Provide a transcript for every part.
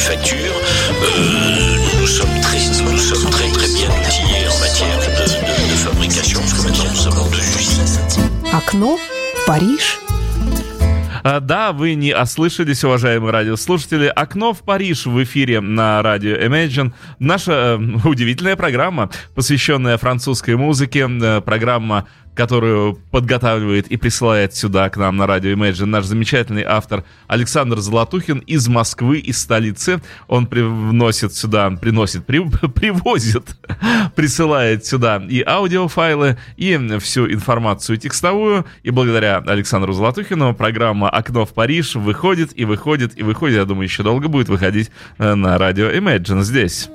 manufacture, euh, nous sommes très, nous sommes très très bien outillés en matière de, de, de fabrication, parce que maintenant nous avons deux usines. Окно в Париж. А, Да, вы не ослышались, уважаемые радиослушатели. «Окно в Париж» в эфире на радио Imagine. Наша э, удивительная программа, посвященная французской музыке. Э, программа которую подготавливает и присылает сюда к нам на радио Imagine наш замечательный автор Александр Золотухин из Москвы, из столицы. Он привносит сюда, приносит, при, привозит, присылает сюда и аудиофайлы, и всю информацию текстовую. И благодаря Александру Золотухину программа «Окно в Париж» выходит и выходит и выходит. Я думаю, еще долго будет выходить э, на радио Imagine здесь.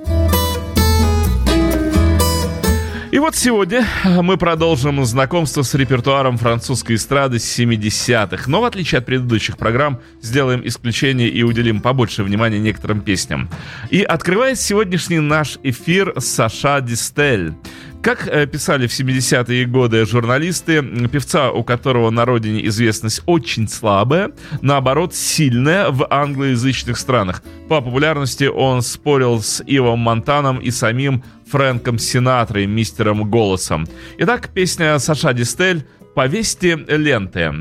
И вот сегодня мы продолжим знакомство с репертуаром французской эстрады 70-х. Но в отличие от предыдущих программ, сделаем исключение и уделим побольше внимания некоторым песням. И открывает сегодняшний наш эфир Саша Дистель. Как э, писали в 70-е годы журналисты, певца, у которого на родине известность очень слабая, наоборот, сильная в англоязычных странах. По популярности он спорил с Ивом Монтаном и самим Фрэнком Синатрой, мистером Голосом. Итак, песня Саша Дистель «Повесьте ленты».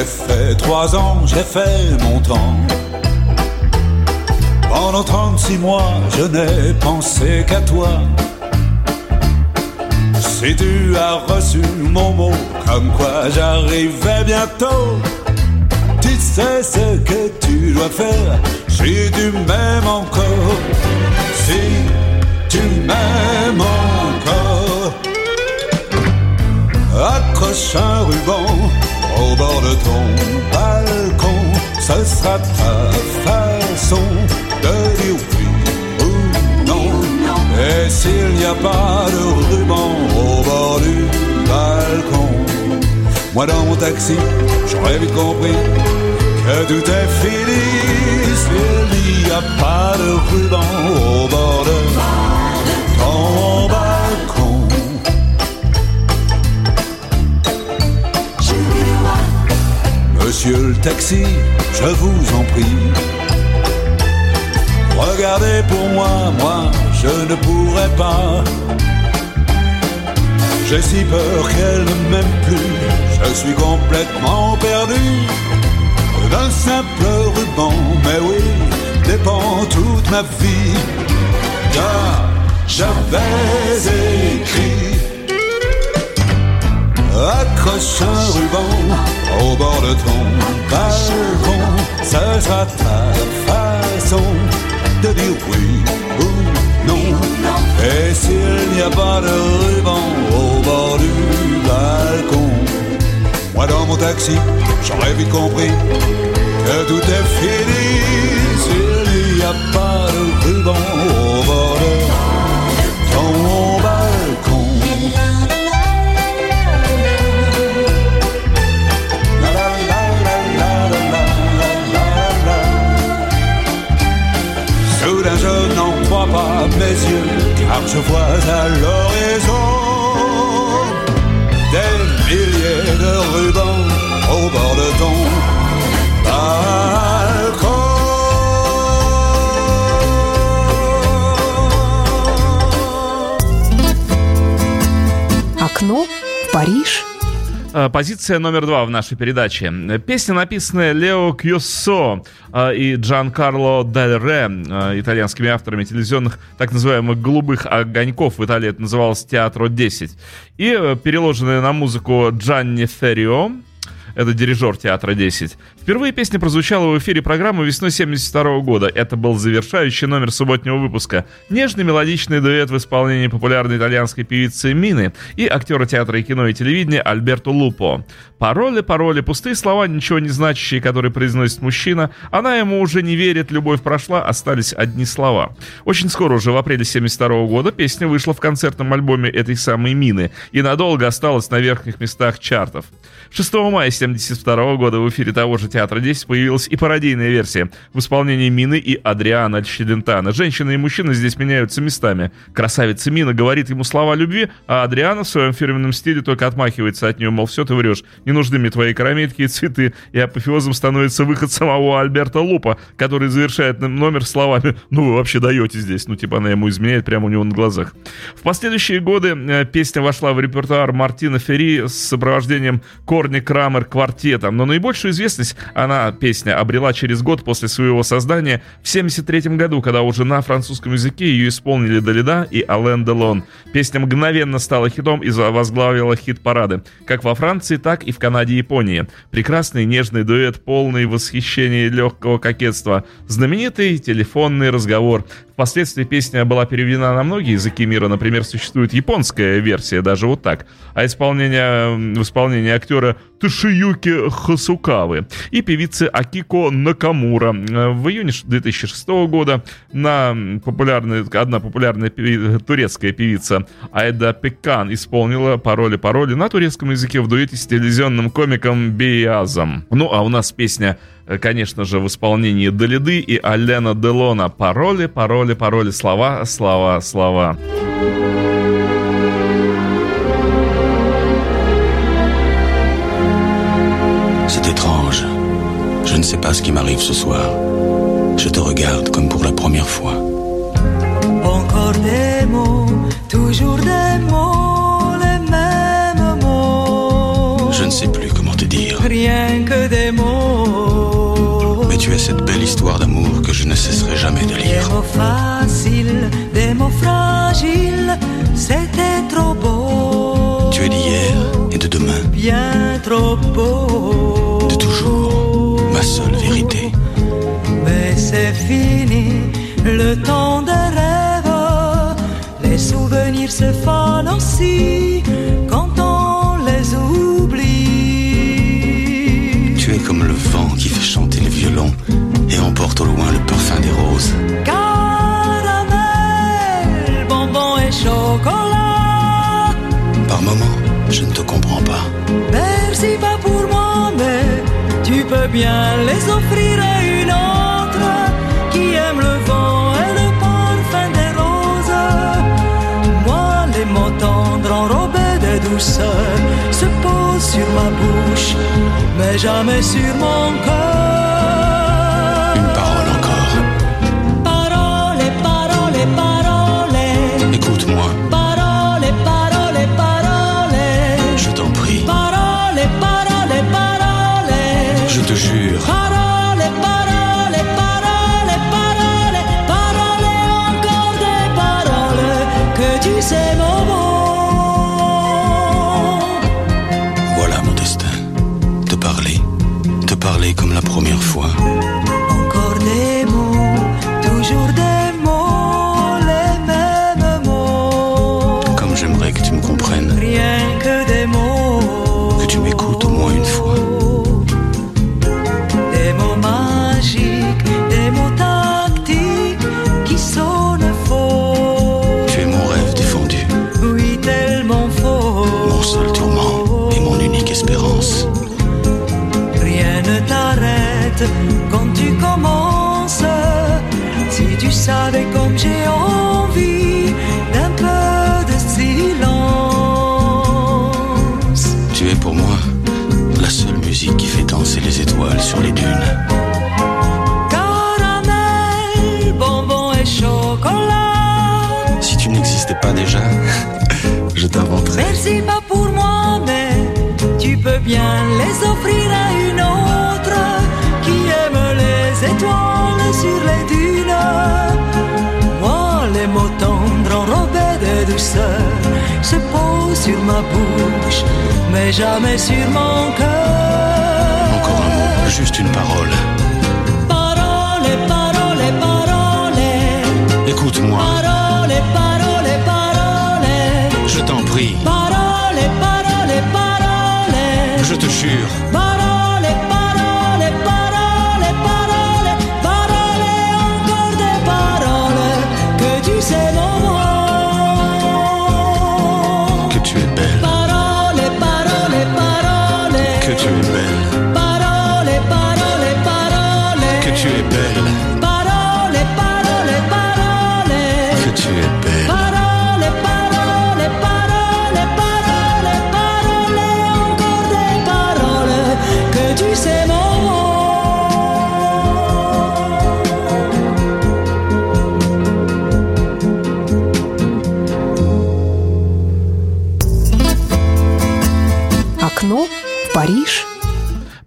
J'ai fait trois ans, j'ai fait mon temps. Pendant 36 mois, je n'ai pensé qu'à toi. Si tu as reçu mon mot, comme quoi j'arrivais bientôt, tu sais ce que tu dois faire si tu m'aimes encore. Si tu m'aimes encore, accroche un ruban au bord de ton balcon, ce sera ta façon de dire oui ou non. Et s'il n'y a pas de ruban au bord du balcon, moi dans mon taxi, j'aurais vite compris que tout est fini. S'il n'y a pas de ruban au bord de Monsieur le taxi, je vous en prie. Regardez pour moi, moi, je ne pourrais pas. J'ai si peur qu'elle ne m'aime plus, je suis complètement perdu. D'un simple ruban, mais oui, dépend toute ma vie. Car j'avais écrit Accroche un ruban au bord de ton balcon, ce sera ta façon de dire oui ou non. Et s'il n'y a pas de ruban au bord du balcon, moi dans mon taxi, j'aurais vite compris que tout est fini. Позиция номер два в нашей передаче. Песня, написанная Лео Кьоссо э, и Джан Карло Дель Ре, э, итальянскими авторами телевизионных так называемых «голубых огоньков». В Италии это называлось «Театро 10». И переложенная на музыку Джанни Феррио, это дирижер театра 10. Впервые песня прозвучала в эфире программы весной 72 года. Это был завершающий номер субботнего выпуска. Нежный мелодичный дуэт в исполнении популярной итальянской певицы Мины и актера театра и кино и телевидения Альберто Лупо. Пароли, пароли, пустые слова, ничего не значащие, которые произносит мужчина. Она ему уже не верит, любовь прошла, остались одни слова. Очень скоро, уже в апреле 72 года, песня вышла в концертном альбоме этой самой Мины и надолго осталась на верхних местах чартов. 6 мая 1972 года в эфире того же Театра 10 появилась и пародийная версия в исполнении Мины и Адриана Челентана. Женщина и мужчина здесь меняются местами. Красавица Мина говорит ему слова любви, а Адриана в своем фирменном стиле только отмахивается от нее, мол, все ты врешь, не нужны мне твои карамельки и цветы. И апофеозом становится выход самого Альберта Лупа, который завершает номер словами «Ну вы вообще даете здесь». Ну типа она ему изменяет прямо у него на глазах. В последующие годы э, песня вошла в репертуар Мартина Ферри с сопровождением Корни Крамер квартета, но наибольшую известность она, песня, обрела через год после своего создания в 1973 году, когда уже на французском языке ее исполнили Далида и Ален Делон. Песня мгновенно стала хитом и возглавила хит-парады, как во Франции, так и в Канаде и Японии. Прекрасный нежный дуэт, полный восхищения и легкого кокетства. Знаменитый телефонный разговор. Впоследствии песня была переведена на многие языки мира, например, существует японская версия, даже вот так, а исполнение, в исполнении актера Ташиюки Хасукавы и певицы Акико Накамура. В июне 2006 года на популярный, одна популярная певи, турецкая певица Айда Пекан исполнила пароли-пароли на турецком языке в дуэте с телевизионным комиком Биязом. Ну, а у нас песня конечно же, в исполнении Далиды и Алена Делона. Пароли, пароли, пароли, слова, слова, слова. C'est étrange. Je ne sais pas ce qui m'arrive ce soir. Je te regarde comme pour la première fois. Encore des mots, toujours des mots, les mêmes mots. Je ne sais plus comment te dire. Rien que des mots cette belle histoire d'amour que je ne cesserai jamais de lire. Des mots faciles, des mots fragiles, c'était trop beau. Tu es d'hier et de demain. Bien trop beau. De toujours, ma seule vérité. Mais c'est fini, le temps des rêves. Les souvenirs se fanent aussi bien les offrir à une autre qui aime le vent et le parfum des roses. Moi, les mots tendres enrobés de douceur se posent sur ma bouche, mais jamais sur mon cœur. Première fois. Pour moi la seule musique qui fait danser les étoiles sur les dunes. Caramel, bonbon et chocolat. Si tu n'existais pas déjà, je t'inventerais. Merci pas pour moi, mais tu peux bien les offrir à une autre étoiles sur les dunes. Moi, les mots tendres enrobés de douceur se posent sur ma bouche, mais jamais sur mon cœur. Encore un mot, juste une parole. Parole, parole, parole. Écoute-moi. Parole, parole, parole. Je t'en prie. Parole, parole, parole. Je te jure.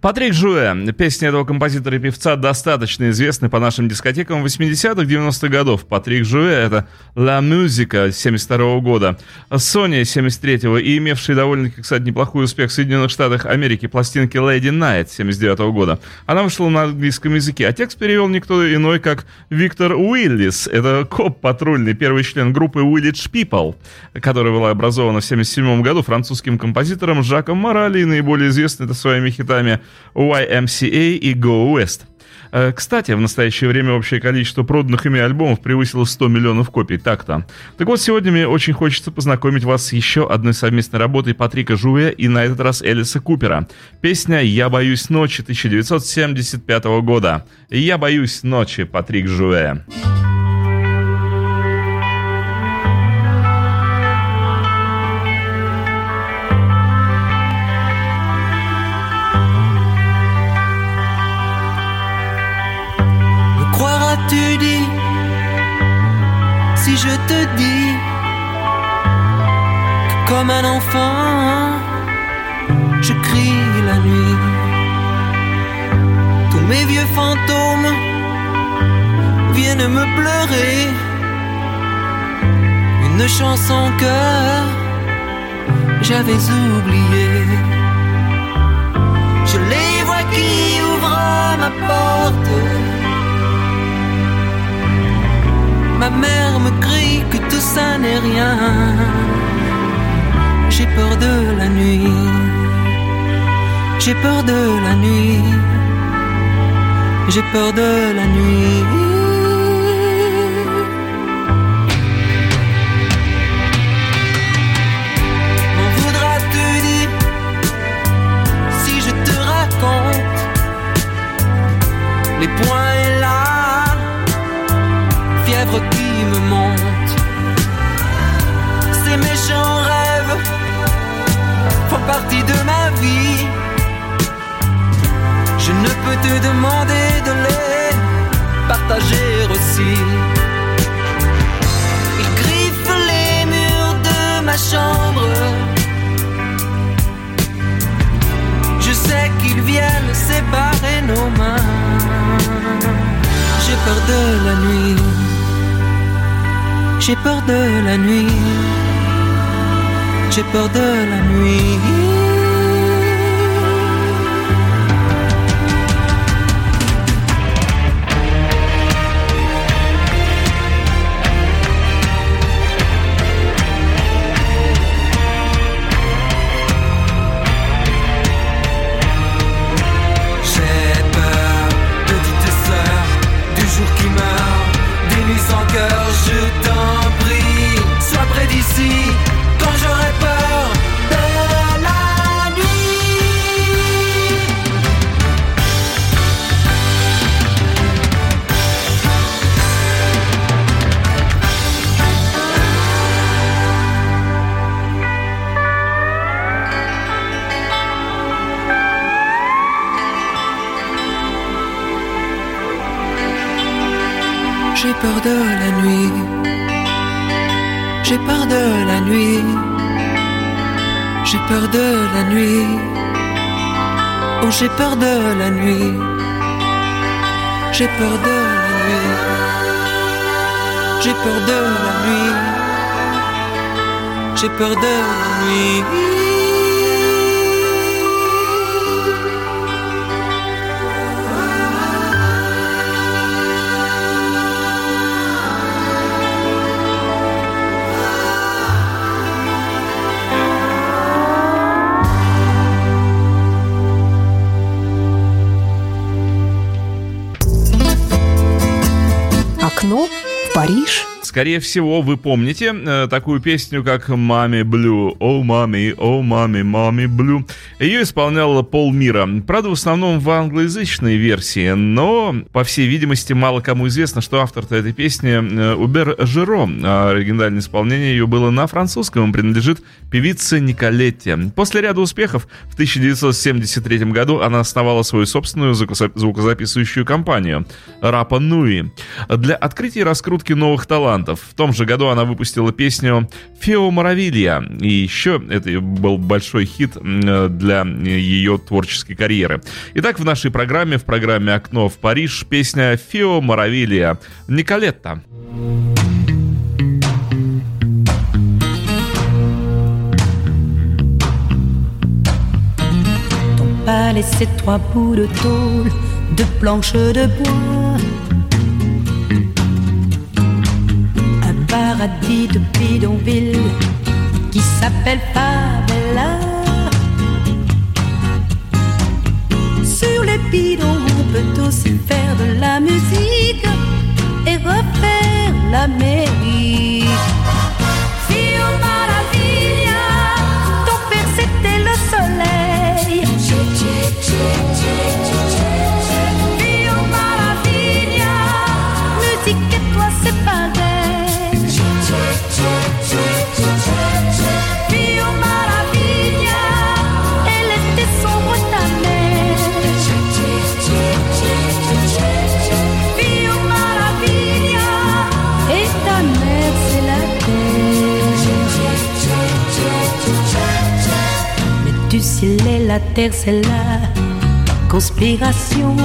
Патрик Жуэ. Песня этого композитора и певца достаточно известны по нашим дискотекам 80-х, 90-х годов. Патрик Жуэ — это La Musica 72 года, Sony 73-го и имевший довольно-таки, кстати, неплохой успех в Соединенных Штатах Америки пластинки Lady Night 79 -го года. Она вышла на английском языке, а текст перевел никто иной, как Виктор Уиллис. Это коп патрульный, первый член группы Village People, которая была образована в 77 году французским композитором Жаком Морали, и наиболее известный это своими хитами YMCA и Go West. Э, Кстати, в настоящее время общее количество проданных ими альбомов превысило 100 миллионов копий. Так-то. Так вот, сегодня мне очень хочется познакомить вас с еще одной совместной работой Патрика Жуэ и на этот раз Элиса Купера. Песня «Я боюсь ночи» 1975 года. «Я боюсь ночи» Патрик Жуэ. Me je te dis que comme un enfant je crie la nuit. Tous mes vieux fantômes viennent me pleurer. Une chanson que j'avais oubliée Je les vois qui ouvrent ma porte Ma mère me crie que tout ça n'est rien. J'ai peur de la nuit. J'ai peur de la nuit. J'ai peur de la nuit. M'en voudras-tu dire si je te raconte les points me. Ces méchants rêves font partie de ma vie. Je ne peux te demander de les partager aussi. Ils griffent les murs de ma chambre. Je sais qu'ils viennent séparer nos mains. J'ai peur de la nuit. J'ai peur de la nuit. J'ai peur de la nuit. see. J'ai peur de la nuit. Oh, j'ai peur de la nuit. J'ai peur de la nuit. J'ai peur de la nuit. J'ai peur de la nuit. Париж. Скорее всего, вы помните э, такую песню, как «Мами Блю». «О, мами, о, мами, мами Блю». Ее исполнял Пол Мира. Правда, в основном в англоязычной версии, но, по всей видимости, мало кому известно, что автор-то этой песни э, Убер Жиро. А оригинальное исполнение ее было на французском и принадлежит певице Николетте. После ряда успехов в 1973 году она основала свою собственную звукозаписывающую компанию «Рапа Нуи» для открытия и раскрутки новых талантов. Музыкантов. В том же году она выпустила песню «Фео Моравилья». И еще это был большой хит для ее творческой карьеры. Итак, в нашей программе, в программе «Окно в Париж» песня «Фео Моравилья» Николетта. Palais, c'est trois bouts de tôle, de planches de bois. Paradis de bidonville qui s'appelle Favela. Sur les bidons, on peut aussi faire de la musique et refaire l'Amérique. La terre c'est la conspiration.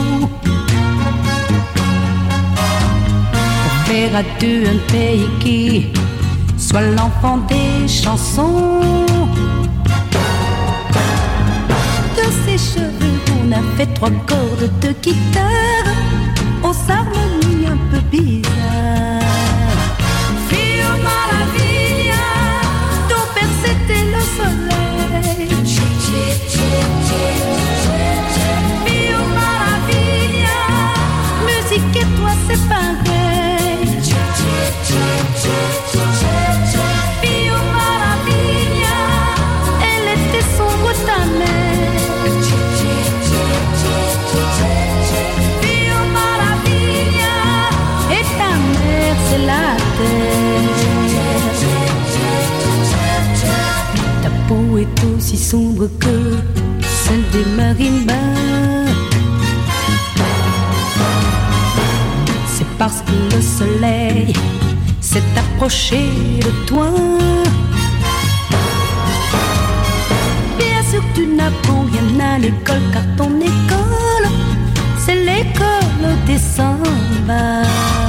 Pour faire à deux un pays qui soit l'enfant des chansons. De ses cheveux, on a fait trois cordes de guitare sombre que celle des marimbas. C'est parce que le soleil s'est approché de toi. Bien sûr tu n'apprends rien à l'école car ton école, c'est l'école des sambas.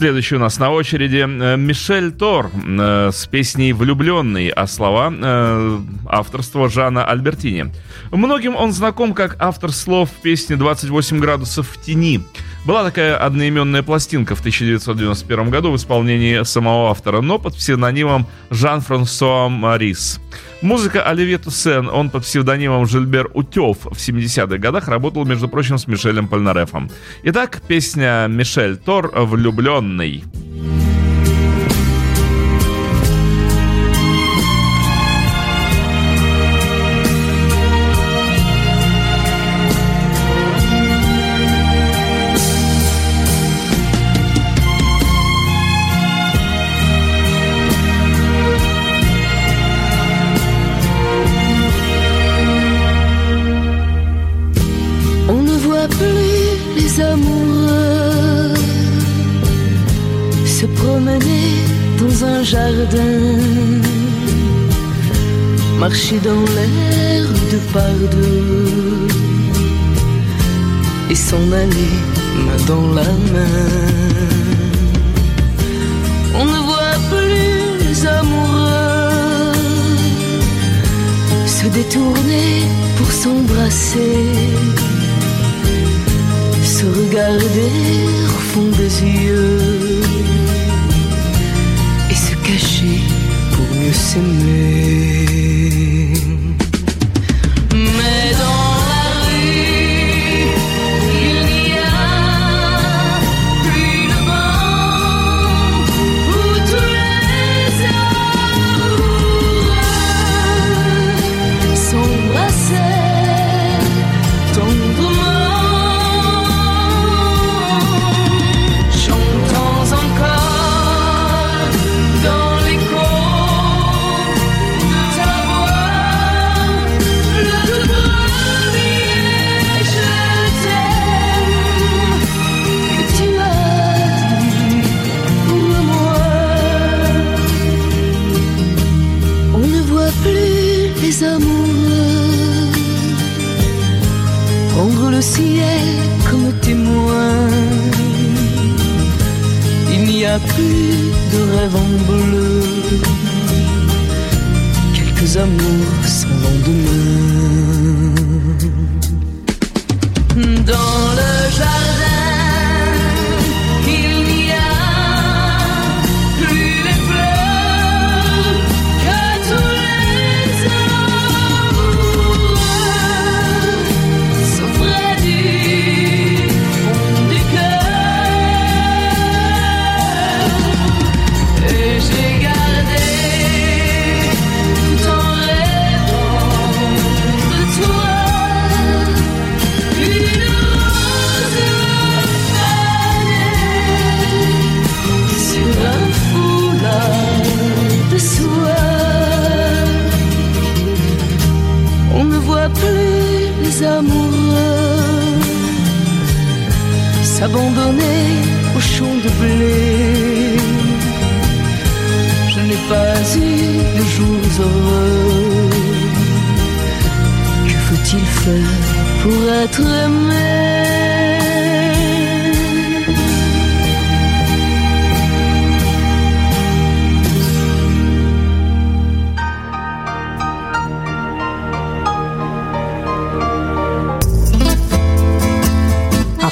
Следующий у нас на очереди э, Мишель Тор э, с песней «Влюбленный», а слова э, авторства Жана Альбертини. Многим он знаком как автор слов в песне «28 градусов в тени». Была такая одноименная пластинка в 1991 году в исполнении самого автора, но под псевдонимом Жан-Франсуа Марис. Музыка Оливье Туссен, он под псевдонимом Жильбер Утев в 70-х годах работал, между прочим, с Мишелем Польнарефом. Итак, песня Мишель Тор «Влюбленный».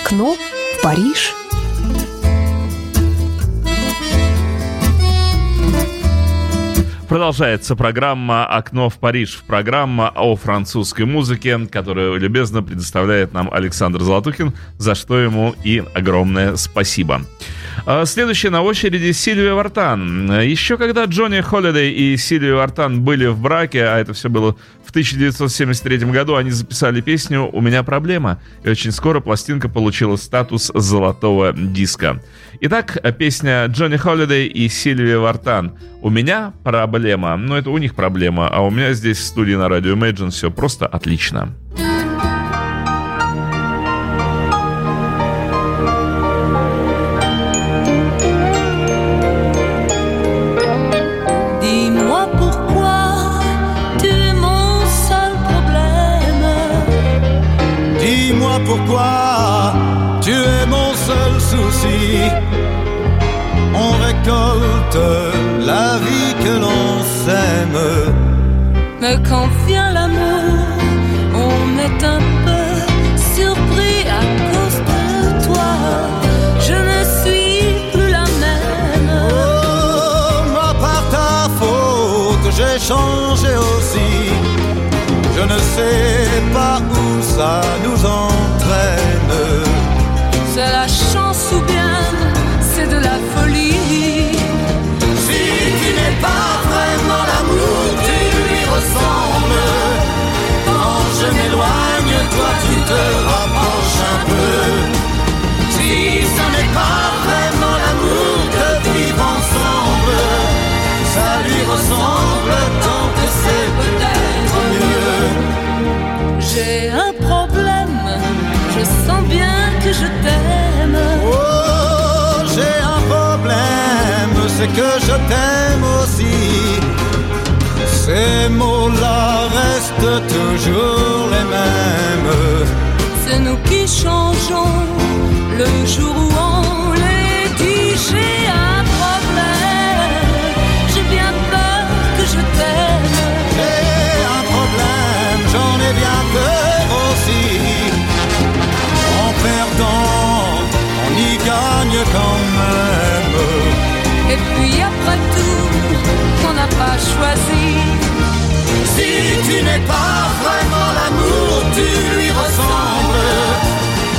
окно в Париж. Продолжается программа «Окно в Париж». Программа о французской музыке, которую любезно предоставляет нам Александр Золотухин, за что ему и огромное спасибо. Спасибо. А, следующая на очереди Сильвия Вартан. Еще когда Джонни Холлидей и Сильвия Вартан были в браке, а это все было в 1973 году, они записали песню «У меня проблема», и очень скоро пластинка получила статус золотого диска. Итак, песня Джонни Холлидей и Сильвия Вартан «У меня проблема». Но ну, это у них проблема, а у меня здесь в студии на радио Imagine все просто отлично. Отлично. Morgen. c'est que je t'aime aussi. Ces mots-là restent toujours les mêmes. C'est nous qui changeons le jour où Et puis après tout, on n'a pas choisi. Si tu n'es pas vraiment l'amour, tu lui ressembles.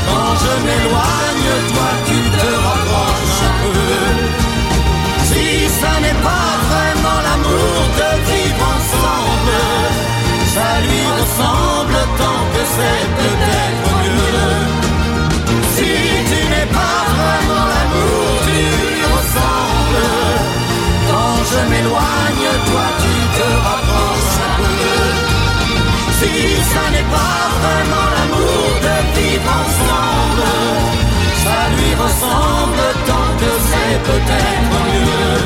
Quand je m'éloigne, toi tu te rapproches un peu. Si ça n'est pas vraiment l'amour de vivre ensemble, ça lui ressemble tant que c'est peut-être ça n'est pas vraiment l'amour de vivre ensemble, ça lui ressemble tant que c'est peut-être mieux.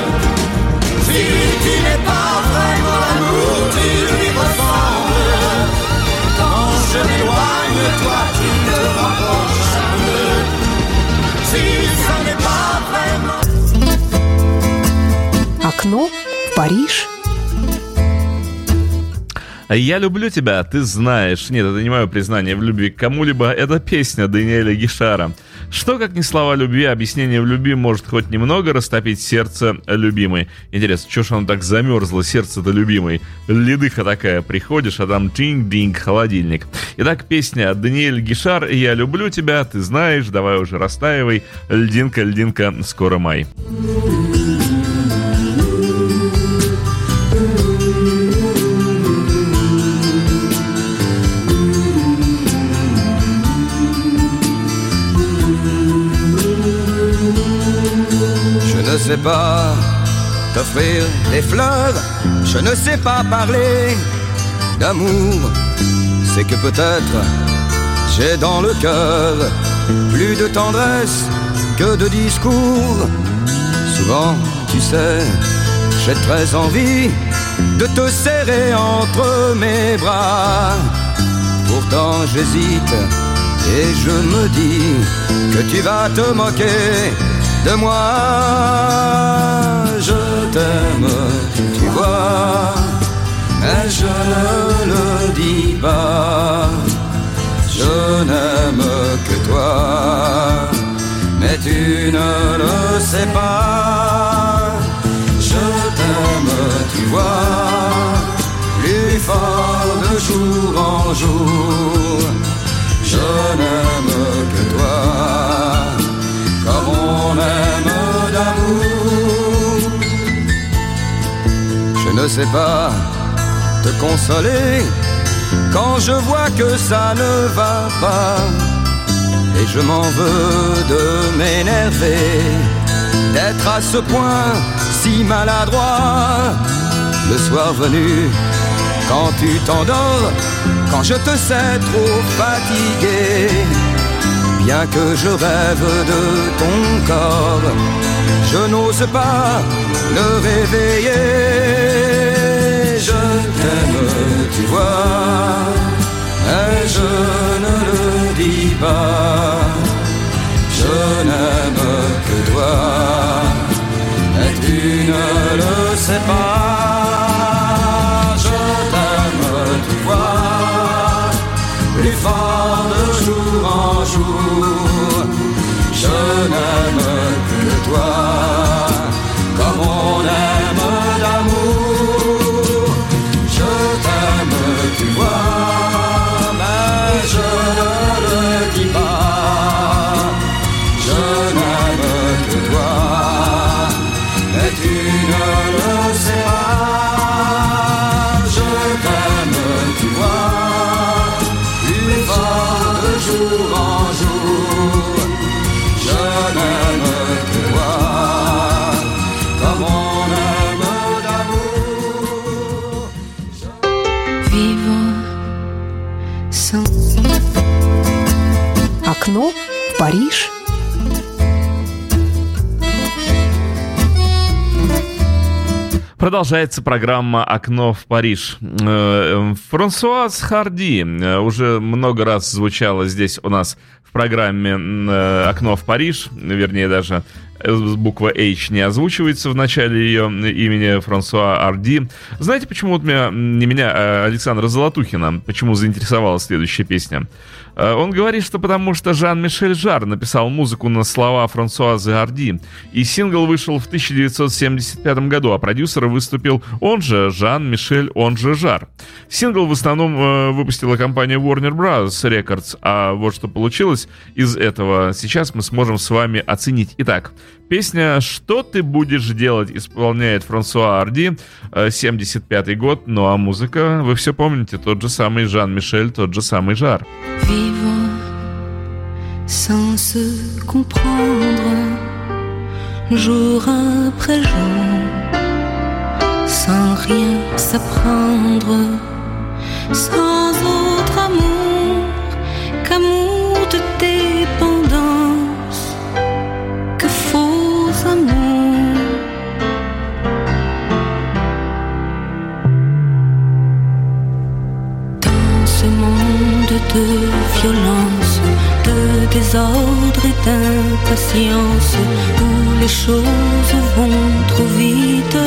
Si tu n'es pas vraiment l'amour, tu lui ressembles. Quand je m'éloigne, toi tu te rapproches un peu. Si ça n'est pas vraiment Окно в Париж. Я люблю тебя, ты знаешь. Нет, это не мое признание в любви к кому-либо, это песня Даниэля Гишара. Что, как ни слова любви, объяснение в любви может хоть немного растопить сердце любимой. Интересно, что ж оно так замерзло, сердце-то любимой? Ледыха такая, приходишь, а там тинг-динг, холодильник. Итак, песня Даниэль Гишар «Я люблю тебя, ты знаешь, давай уже растаивай, льдинка, льдинка, скоро май». Je ne sais pas t'offrir des fleurs, je ne sais pas parler d'amour. C'est que peut-être j'ai dans le cœur plus de tendresse que de discours. Souvent, tu sais, j'ai très envie de te serrer entre mes bras. Pourtant j'hésite et je me dis que tu vas te moquer de moi. Je t'aime, tu vois, mais je ne le dis pas. Je n'aime que toi, mais tu ne le sais pas. Je t'aime, tu vois, plus fort de jour en jour. Je n'aime ne sais pas te consoler quand je vois que ça ne va pas. Et je m'en veux de m'énerver, d'être à ce point si maladroit. Le soir venu, quand tu t'endors, quand je te sais trop fatigué, bien que je rêve de ton corps, je n'ose pas le réveiller. Tu vois, et je ne le dis pas. Je n'aime que toi, et tu ne le sais pas. Je t'aime, tu vois, plus fort de jour en jour. Je n'aime que toi, Париж. Продолжается программа «Окно в Париж». Э, Франсуаз Харди э, уже много раз звучало здесь у нас в программе э, «Окно в Париж», вернее, даже буква H не озвучивается в начале ее имени Франсуа Арди. Знаете, почему вот меня, не меня, а Александра Золотухина, почему заинтересовала следующая песня? Э, он говорит, что потому что Жан-Мишель Жар написал музыку на слова Франсуазы Арди, и сингл вышел в 1975 году, а продюсером выступил он же Жан-Мишель, он же Жар. Сингл в основном э, выпустила компания Warner Bros. Records, а вот что получилось из этого сейчас мы сможем с вами оценить. Итак, Песня «Что ты будешь делать» исполняет Франсуа Арди, 75-й год, ну а музыка, вы все помните, тот же самый Жан-Мишель, тот же самый Жар. Sans se comprendre, jour après jour, sans rien s'apprendre, sans autre amour qu'amour de dépendance, de violence, de désordre et d'impatience, où les choses vont trop vite,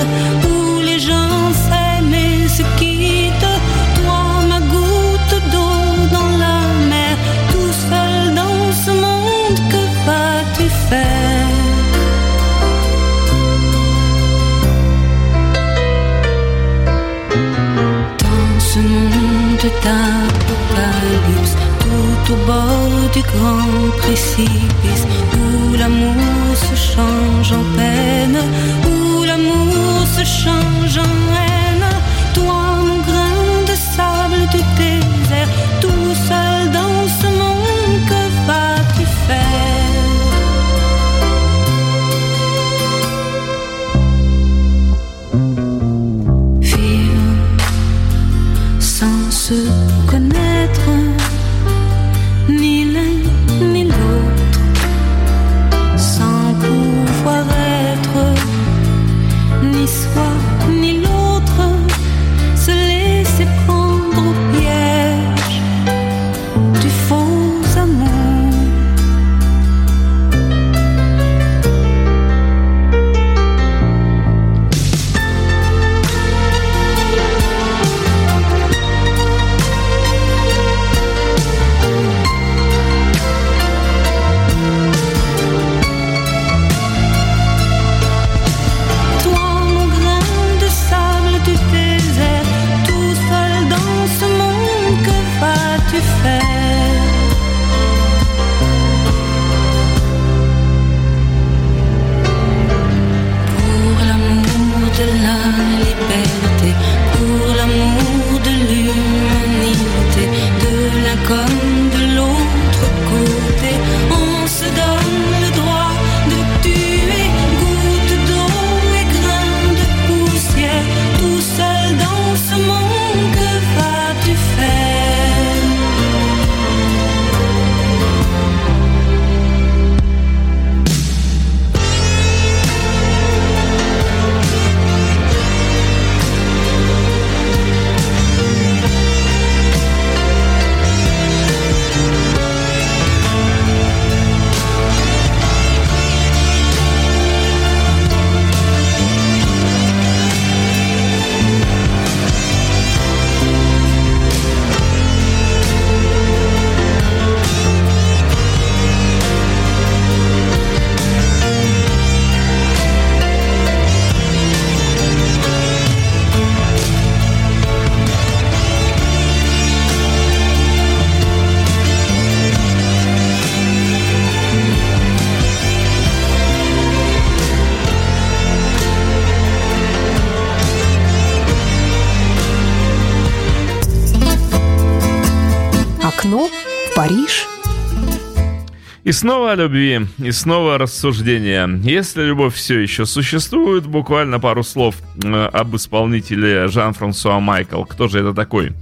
И снова о любви, и снова рассуждения. Если любовь все еще существует, буквально пару слов э, об исполнителе Жан-Франсуа Майкл. Кто же это такой?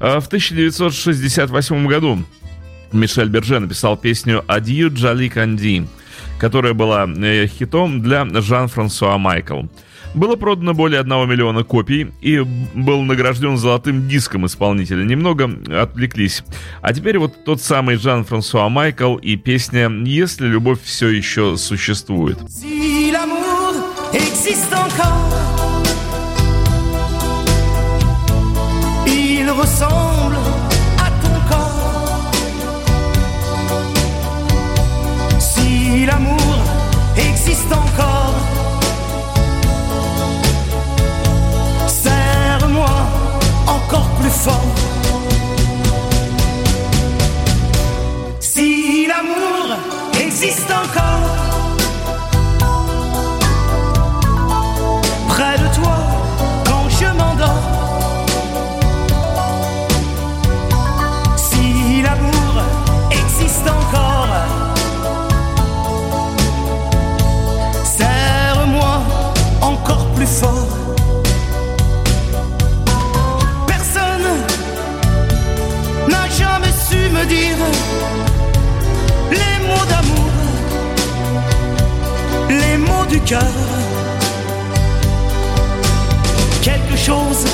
Э, в 1968 году Мишель Берже написал песню «Адью Джали Канди». которая была э, хитом для Жан-Франсуа Майкл. Было продано более 1 миллиона копий и был награжден золотым диском исполнителя. Немного отвлеклись. А теперь вот тот самый Жан-Франсуа Майкл и песня «Если любовь все еще существует». Encore, encore plus fort. Si l'amour existe encore, près de toi quelque chose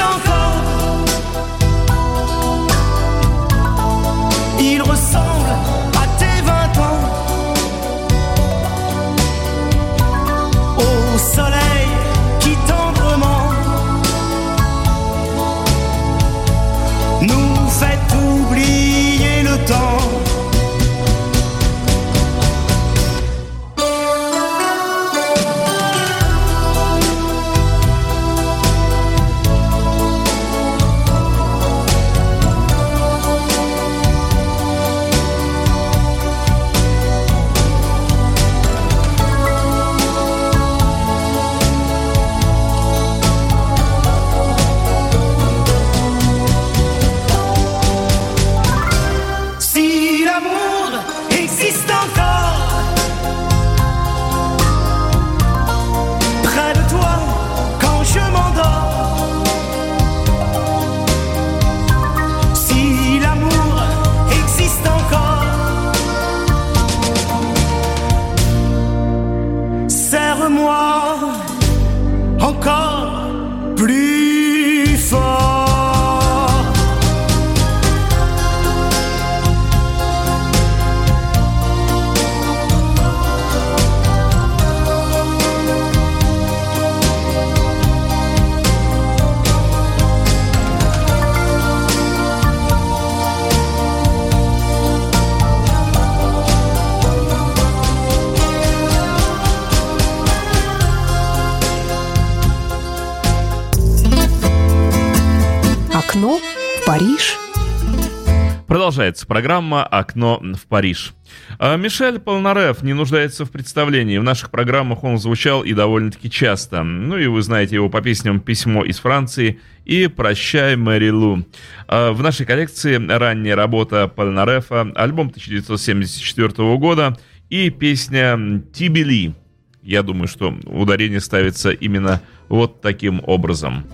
don't. Продолжается программа «Окно в Париж». А, Мишель Полнарев не нуждается в представлении. В наших программах он звучал и довольно-таки часто. Ну и вы знаете его по песням «Письмо из Франции» и «Прощай, Мэри Лу». А, В нашей коллекции ранняя работа Полнарефа, альбом 1974 года и песня «Тибели». Я думаю, что ударение ставится именно вот таким образом.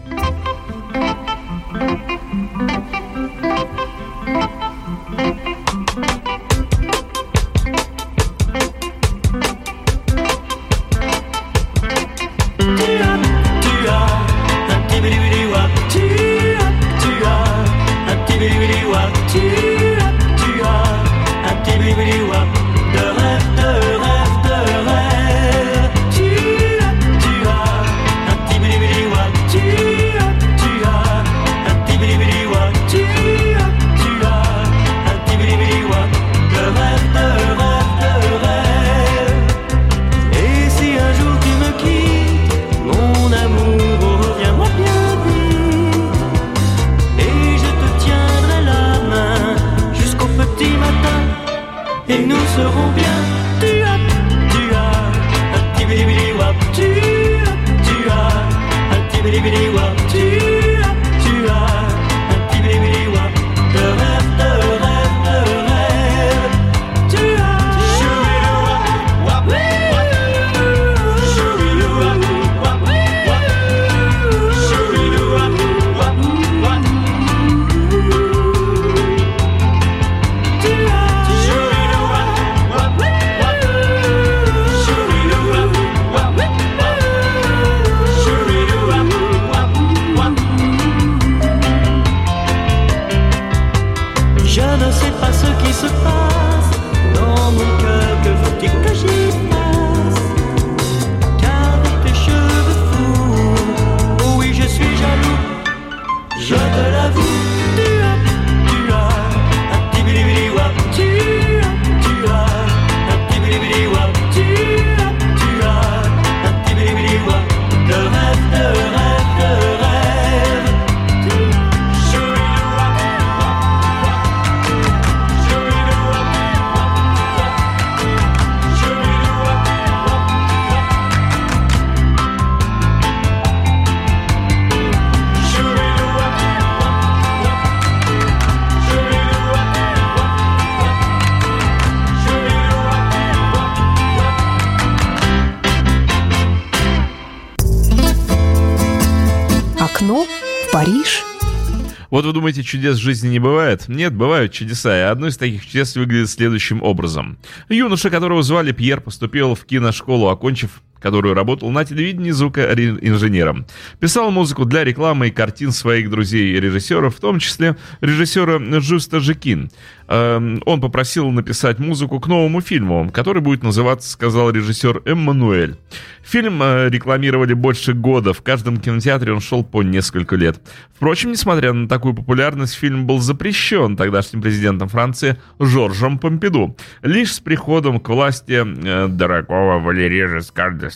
Думаете, чудес в жизни не бывает? Нет, бывают чудеса, и одно из таких чудес выглядит следующим образом. Юноша, которого звали Пьер, поступил в киношколу, окончив которую работал на телевидении звукоинженером. Писал музыку для рекламы и картин своих друзей и режиссеров, в том числе режиссера Жуста Жекин. Эм, он попросил написать музыку к новому фильму, который будет называться, сказал режиссер Эммануэль. Фильм э, рекламировали больше года, в каждом кинотеатре он шел по несколько лет. Впрочем, несмотря на такую популярность, фильм был запрещен тогдашним президентом Франции Жоржем Помпиду. Лишь с приходом к власти э, дорогого Валерия Жескарда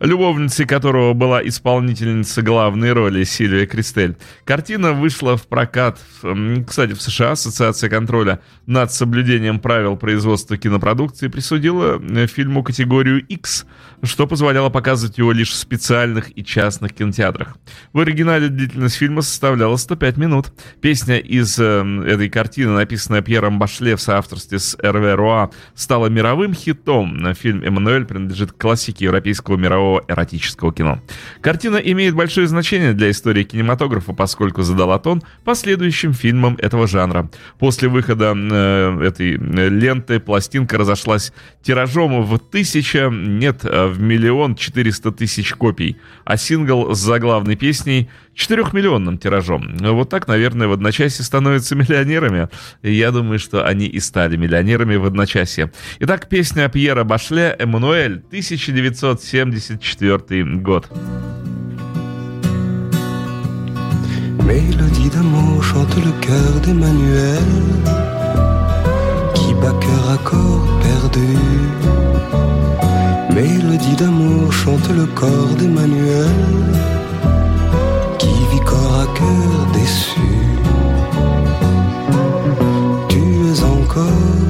любовницей которого была исполнительница главной роли Сильвия Кристель. Картина вышла в прокат, кстати, в США Ассоциация контроля над соблюдением правил производства кинопродукции присудила э, фильму категорию X, что позволяло показывать его лишь в специальных и частных кинотеатрах. В оригинале длительность фильма составляла 105 минут. Песня из э, этой картины, написанная Пьером Башле в соавторстве с Эрве Руа, стала мировым хитом. Фильм «Эммануэль» принадлежит к классике европейского мирового эротического кино. Картина имеет большое значение для истории кинематографа, поскольку задала тон последующим фильмам этого жанра. После выхода э, этой э, ленты пластинка разошлась тиражом в тысяча, нет, э, в миллион четыреста тысяч копий, а сингл с заглавной песней четырехмиллионным тиражом. Вот так, наверное, в одночасье становятся миллионерами. Я думаю, что они и стали миллионерами в одночасье. Итак, песня Пьера Башле «Эммануэль», 1974 год. Mélodie d'amour chante le cœur d'Emmanuel qui bat cœur à corps perdu. Mélodie d'amour chante le corps d'Emmanuel qui vit corps à cœur déçu. Tu es encore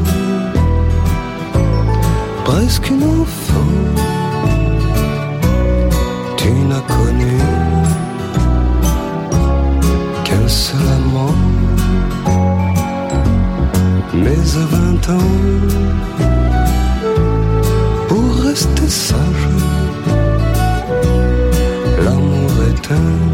presque une enfant. Tu n'as connu qu'un seul amant. Mais à vingt ans, pour rester sage, l'amour est un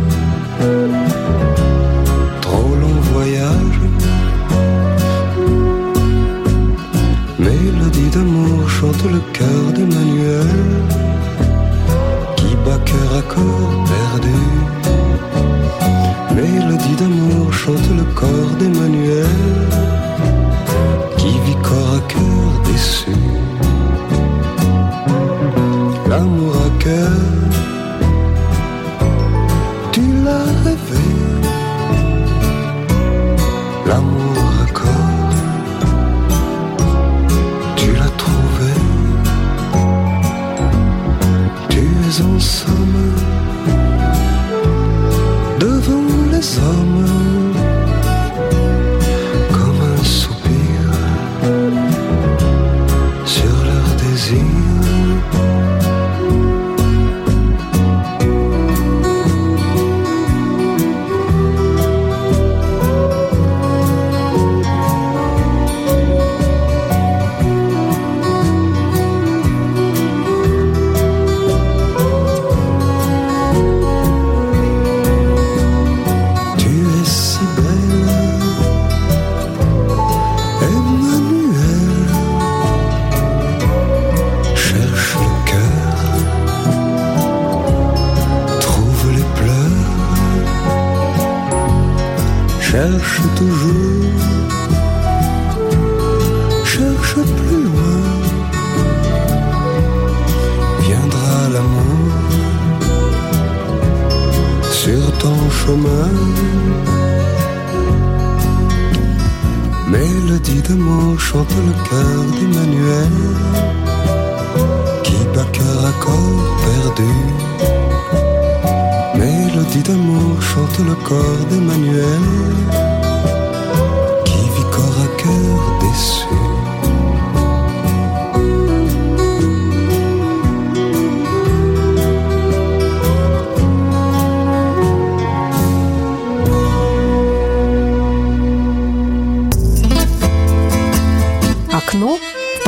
Mélodie d'amour chante le cœur d'Emmanuel qui bat cœur à corps perdu. Mélodie d'amour chante le corps d'Emmanuel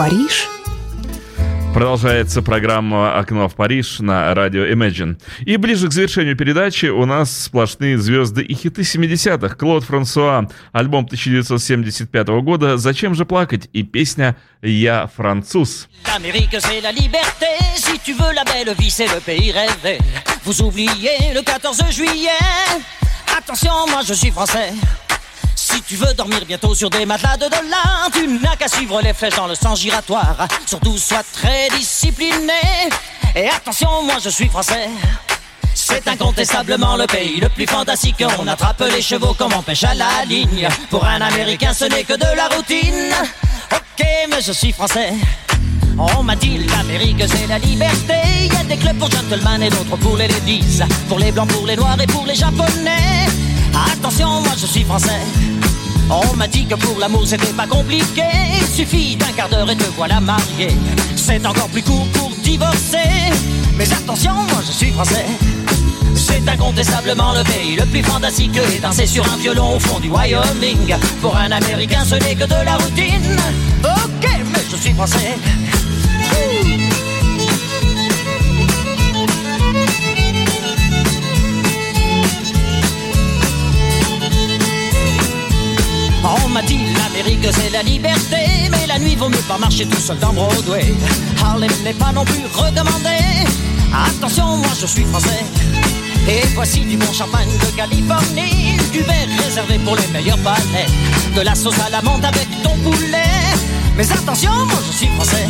Париж. Продолжается программа «Окно в Париж» на радио Imagine. И ближе к завершению передачи у нас сплошные звезды и хиты 70-х. Клод Франсуа, альбом 1975 года «Зачем же плакать?» и песня «Я француз». L'Amérique c'est la liberté, si tu veux la belle vie c'est le pays rêvé. Vous oubliez le 14 juillet, attention moi je suis français. Si tu veux dormir bientôt sur des matelas de dollars, tu n'as qu'à suivre les flèches dans le sens giratoire. Surtout, sois très discipliné. Et attention, moi je suis français. C'est incontestablement le pays le plus fantastique. On attrape les chevaux comme on pêche à la ligne. Pour un Américain, ce n'est que de la routine. Ok, mais je suis français. On m'a dit l'Amérique c'est la liberté. Il y a des clubs pour gentlemen et d'autres pour les ladies. Pour les blancs, pour les noirs et pour les japonais. Attention, moi je suis français. On m'a dit que pour l'amour c'était pas compliqué. Il suffit d'un quart d'heure et te voilà marié. C'est encore plus court pour divorcer. Mais attention, moi je suis français. C'est incontestablement le pays le plus fantastique et danser sur un violon au fond du Wyoming. Pour un Américain, ce n'est que de la routine. Ok, mais je suis français. M'a dit l'Amérique c'est la liberté, mais la nuit vaut mieux pas marcher tout seul dans Broadway. Harlem n'est pas non plus recommandé. Attention, moi je suis français. Et voici du bon champagne de Californie, du verre réservé pour les meilleurs palais, de la sauce à la menthe avec ton poulet. Mais attention, moi je suis français.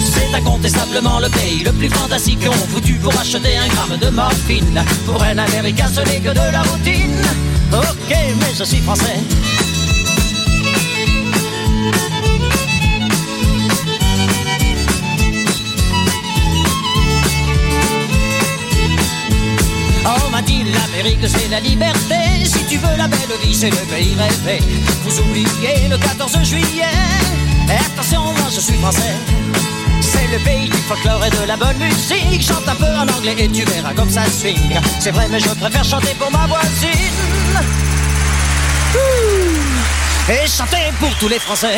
C'est incontestablement le pays le plus fantastique qu'on foutu pour acheter un gramme de morphine. Pour un Américain, ce n'est que de la routine. Ok, mais je suis français. l'Amérique c'est la liberté. Si tu veux la belle vie, c'est le pays rêvé. Vous oubliez le 14 juillet. Et attention, moi je suis français. C'est le pays du folklore et de la bonne musique. Chante un peu en anglais et tu verras comme ça swing. C'est vrai, mais je préfère chanter pour ma voisine. Et chanter pour tous les Français.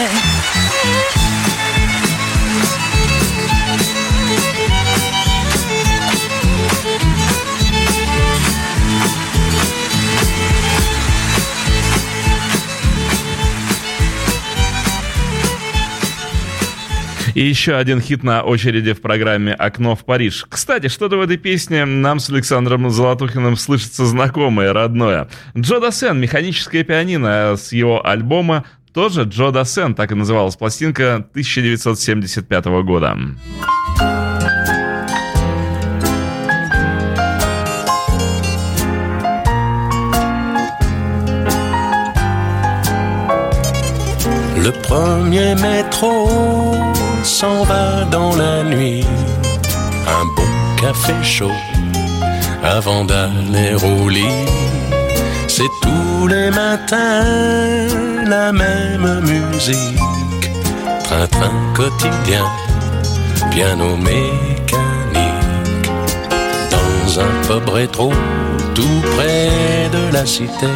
И еще один хит на очереди в программе «Окно в Париж». Кстати, что-то в этой песне нам с Александром Золотухиным слышится знакомое, родное. Джо Дассен, механическое пианино с его альбома тоже Джо Дассен, так и называлась пластинка 1975 года. Le premier métro s'en va dans la nuit. Un bon café chaud avant d'aller au lit. C'est tous les matins la même musique. Train-train quotidien, piano mécanique. Dans un pub rétro, tout près de la cité.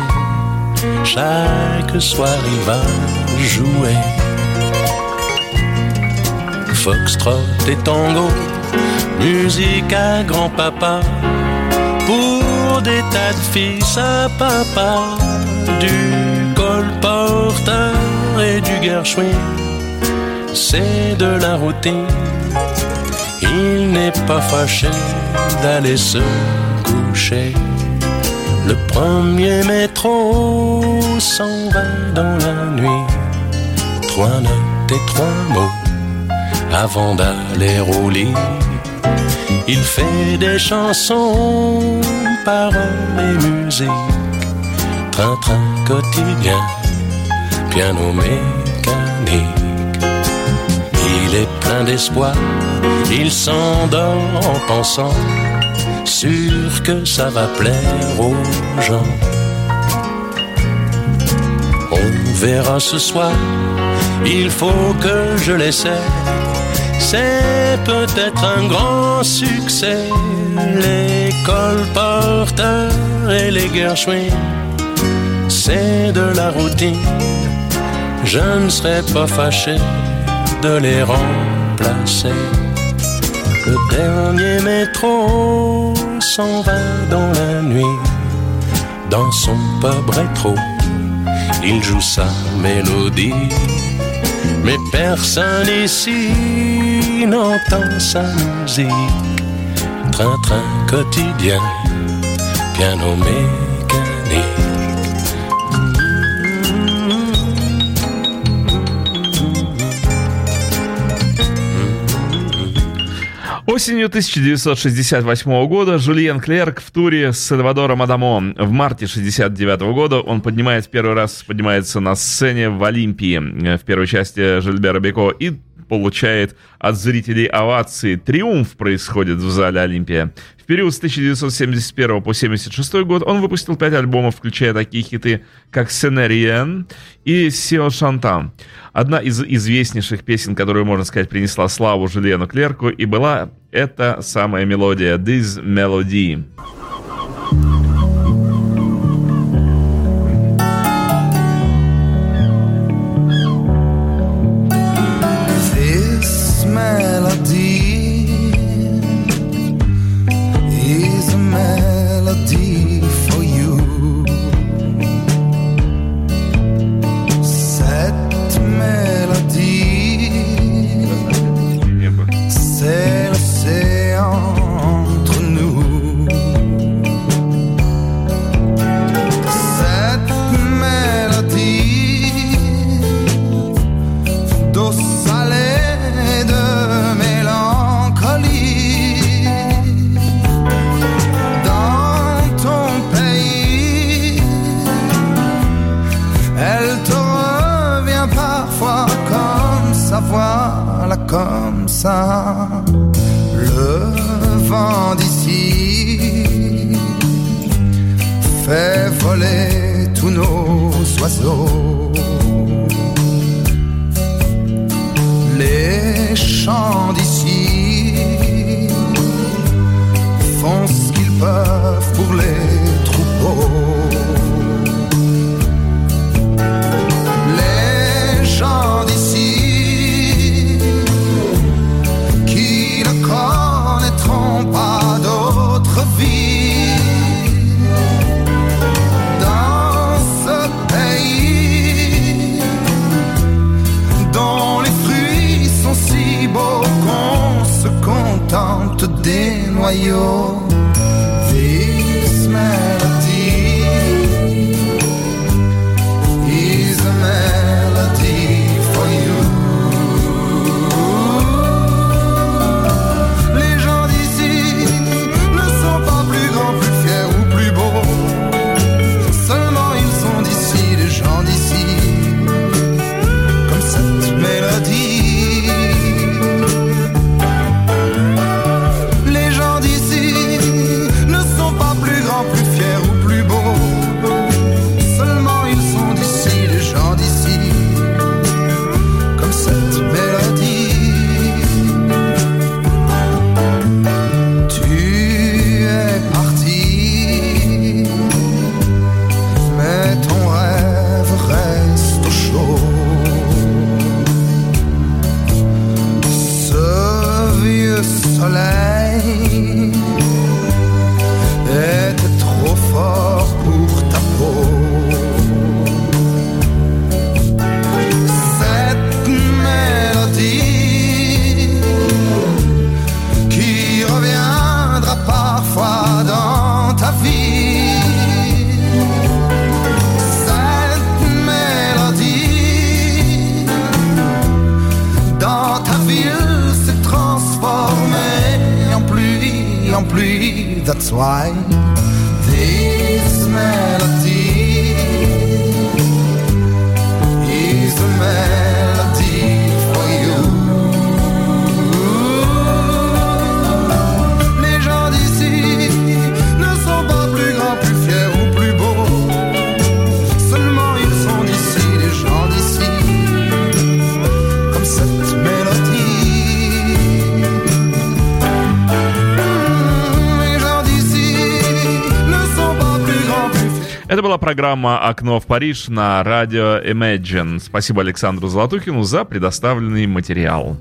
Chaque soir il va jouer. Foxtrot et tango, musique à grand-papa. Pour des tas de fils à papa, du colporteur et du Gershwin. C'est de la routine, il n'est pas fâché d'aller se coucher. Le premier métro s'en va dans la nuit. Trois notes et trois mots avant d'aller au lit. Il fait des chansons, paroles et musique. Train-train quotidien, piano mécanique. Il est plein d'espoir, il s'endort en pensant sûr que ça va plaire aux gens. On verra ce soir, il faut que je l'essaie. C'est peut-être un grand succès. Les colporteurs et les Gershwin, c'est de la routine. Je ne serais pas fâché de les remplacer. Le dernier métro s'en va dans la nuit, dans son pub rétro. Il joue sa mélodie. Mais personne ici n'entend sa musique. Train-train quotidien, bien nommé Осенью 1968 года Жюльен Клерк в туре с Сальвадором Адамо. В марте 1969 года он поднимает первый раз поднимается на сцене в Олимпии в первой части Жильбера Беко и получает от зрителей овации. Триумф происходит в зале Олимпия. В период с 1971 по 1976 год он выпустил пять альбомов, включая такие хиты, как "Сенериен" и «Сио Шантан». Одна из известнейших песен, которую, можно сказать, принесла славу Жильену Клерку, и была эта самая мелодия «This Melody». программа «Окно в Париж» на радио Imagine. Спасибо Александру Золотухину за предоставленный материал.